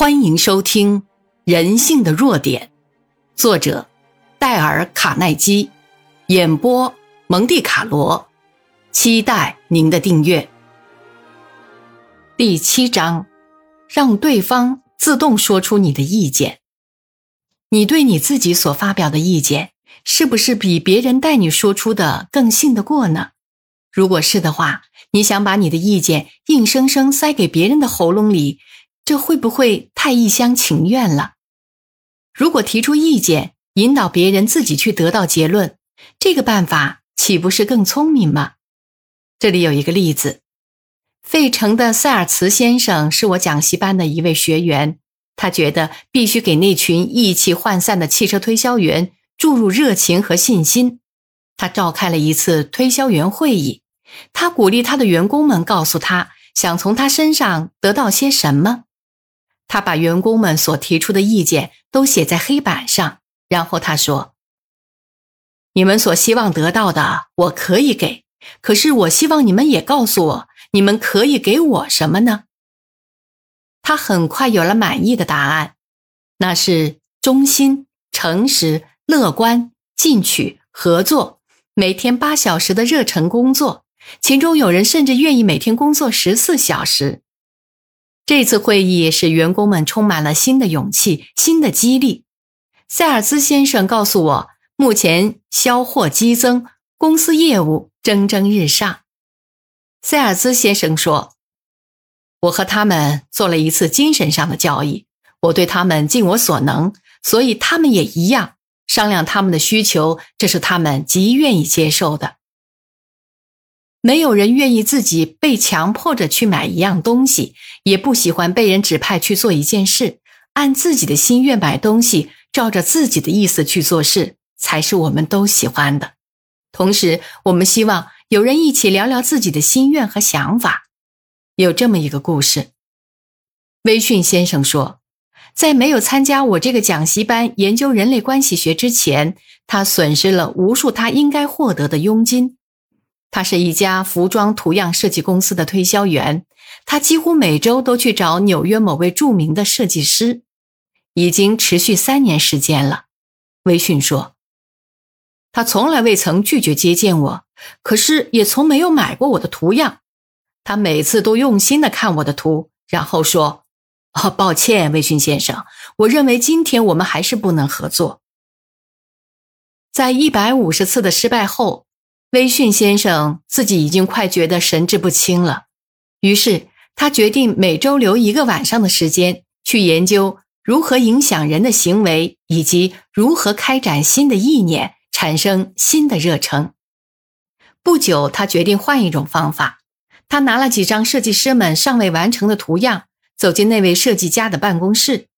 欢迎收听《人性的弱点》，作者戴尔·卡耐基，演播蒙蒂卡罗。期待您的订阅。第七章，让对方自动说出你的意见。你对你自己所发表的意见，是不是比别人代你说出的更信得过呢？如果是的话，你想把你的意见硬生生塞给别人的喉咙里？这会不会太一厢情愿了？如果提出意见，引导别人自己去得到结论，这个办法岂不是更聪明吗？这里有一个例子：费城的塞尔茨先生是我讲习班的一位学员，他觉得必须给那群意气涣散的汽车推销员注入热情和信心。他召开了一次推销员会议，他鼓励他的员工们告诉他想从他身上得到些什么。他把员工们所提出的意见都写在黑板上，然后他说：“你们所希望得到的，我可以给。可是，我希望你们也告诉我，你们可以给我什么呢？”他很快有了满意的答案，那是忠心、诚实、乐观、进取、合作，每天八小时的热忱工作，其中有人甚至愿意每天工作十四小时。这次会议使员工们充满了新的勇气、新的激励。塞尔兹先生告诉我，目前销货激增，公司业务蒸蒸日上。塞尔兹先生说：“我和他们做了一次精神上的交易，我对他们尽我所能，所以他们也一样。商量他们的需求，这是他们极愿意接受的。没有人愿意自己被强迫着去买一样东西。”也不喜欢被人指派去做一件事，按自己的心愿买东西，照着自己的意思去做事，才是我们都喜欢的。同时，我们希望有人一起聊聊自己的心愿和想法。有这么一个故事：威逊先生说，在没有参加我这个讲习班研究人类关系学之前，他损失了无数他应该获得的佣金。他是一家服装图样设计公司的推销员。他几乎每周都去找纽约某位著名的设计师，已经持续三年时间了。威逊说：“他从来未曾拒绝接见我，可是也从没有买过我的图样。他每次都用心的看我的图，然后说：‘哦，抱歉，威逊先生，我认为今天我们还是不能合作。’在一百五十次的失败后，威逊先生自己已经快觉得神志不清了。于是。”他决定每周留一个晚上的时间去研究如何影响人的行为，以及如何开展新的意念，产生新的热诚。不久，他决定换一种方法。他拿了几张设计师们尚未完成的图样，走进那位设计家的办公室。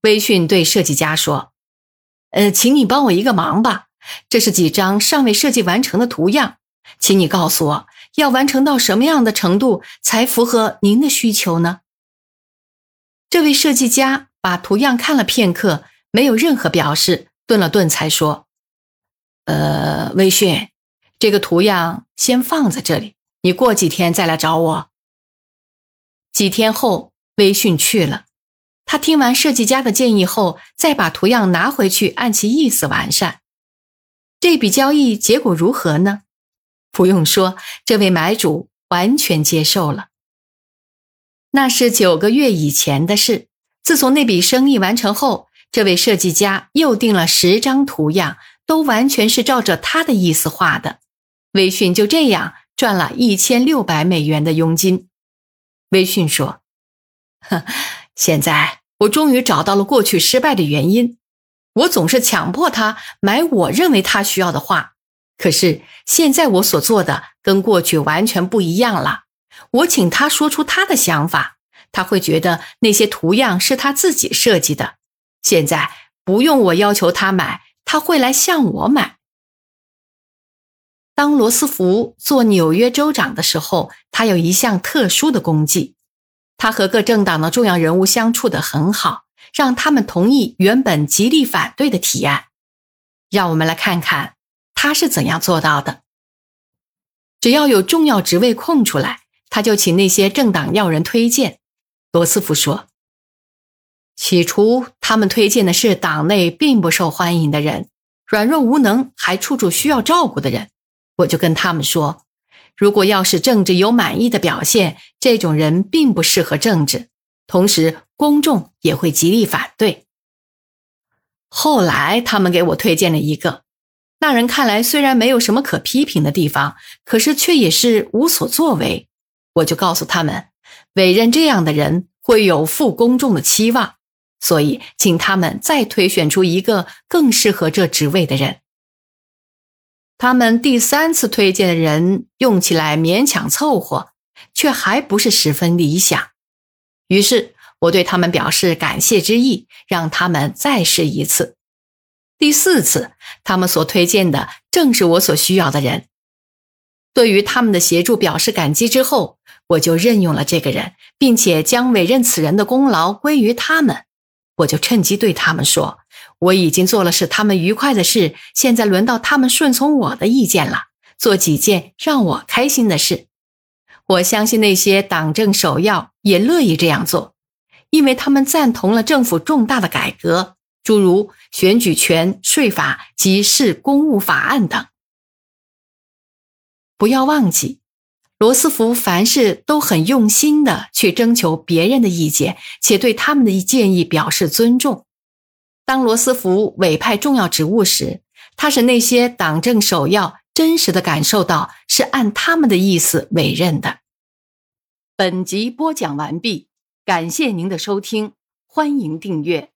威逊对设计家说：“呃，请你帮我一个忙吧。这是几张尚未设计完成的图样，请你告诉我。”要完成到什么样的程度才符合您的需求呢？这位设计家把图样看了片刻，没有任何表示，顿了顿才说：“呃，威逊，这个图样先放在这里，你过几天再来找我。”几天后，威逊去了。他听完设计家的建议后，再把图样拿回去，按其意思完善。这笔交易结果如何呢？不用说，这位买主完全接受了。那是九个月以前的事。自从那笔生意完成后，这位设计家又订了十张图样，都完全是照着他的意思画的。威逊就这样赚了一千六百美元的佣金。威逊说：“ 哼，现在我终于找到了过去失败的原因。我总是强迫他买我认为他需要的画。”可是现在我所做的跟过去完全不一样了。我请他说出他的想法，他会觉得那些图样是他自己设计的。现在不用我要求他买，他会来向我买。当罗斯福做纽约州长的时候，他有一项特殊的功绩，他和各政党的重要人物相处得很好，让他们同意原本极力反对的提案。让我们来看看。他是怎样做到的？只要有重要职位空出来，他就请那些政党要人推荐。罗斯福说：“起初，他们推荐的是党内并不受欢迎的人，软弱无能，还处处需要照顾的人。我就跟他们说，如果要是政治有满意的表现，这种人并不适合政治，同时公众也会极力反对。后来，他们给我推荐了一个，那人看来虽然没有什么可批评的地方，可是却也是无所作为。我就告诉他们，委任这样的人会有负公众的期望。所以，请他们再推选出一个更适合这职位的人。他们第三次推荐的人用起来勉强凑合，却还不是十分理想。于是，我对他们表示感谢之意，让他们再试一次。第四次，他们所推荐的正是我所需要的人。对于他们的协助表示感激之后，我就任用了这个人，并且将委任此人的功劳归于他们。我就趁机对他们说：“我已经做了使他们愉快的事，现在轮到他们顺从我的意见了，做几件让我开心的事。我相信那些党政首要也乐意这样做，因为他们赞同了政府重大的改革，诸如选举权、税法及市公务法案等。不要忘记。”罗斯福凡事都很用心的去征求别人的意见，且对他们的建议表示尊重。当罗斯福委派重要职务时，他是那些党政首要真实的感受到是按他们的意思委任的。本集播讲完毕，感谢您的收听，欢迎订阅。